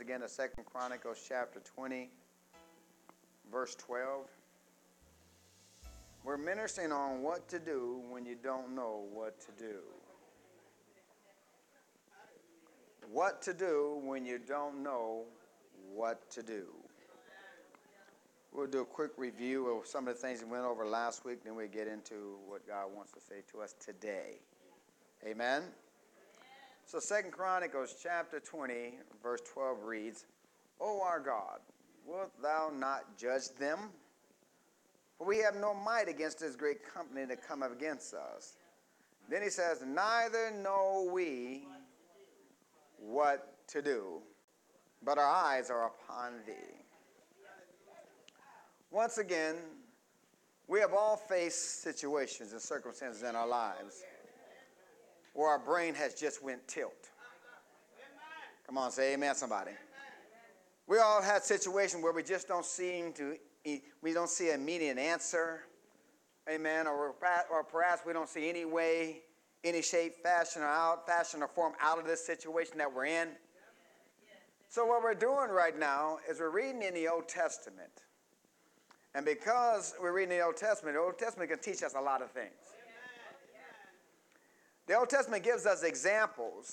again to Second Chronicles chapter 20, verse 12. We're ministering on what to do when you don't know what to do. What to do when you don't know what to do. We'll do a quick review of some of the things we went over last week, then we get into what God wants to say to us today. Amen. So Second Chronicles chapter 20, verse 12 reads, O our God, wilt thou not judge them? For we have no might against this great company that come up against us. Then he says, Neither know we what to do, but our eyes are upon thee. Once again, we have all faced situations and circumstances in our lives where our brain has just went tilt. Come on, say amen, somebody. We all had situations where we just don't seem to, we don't see an immediate answer. Amen. Or, or perhaps we don't see any way, any shape, fashion, or out, fashion or form out of this situation that we're in. So what we're doing right now is we're reading in the Old Testament. And because we're reading the Old Testament, the Old Testament can teach us a lot of things. The Old Testament gives us examples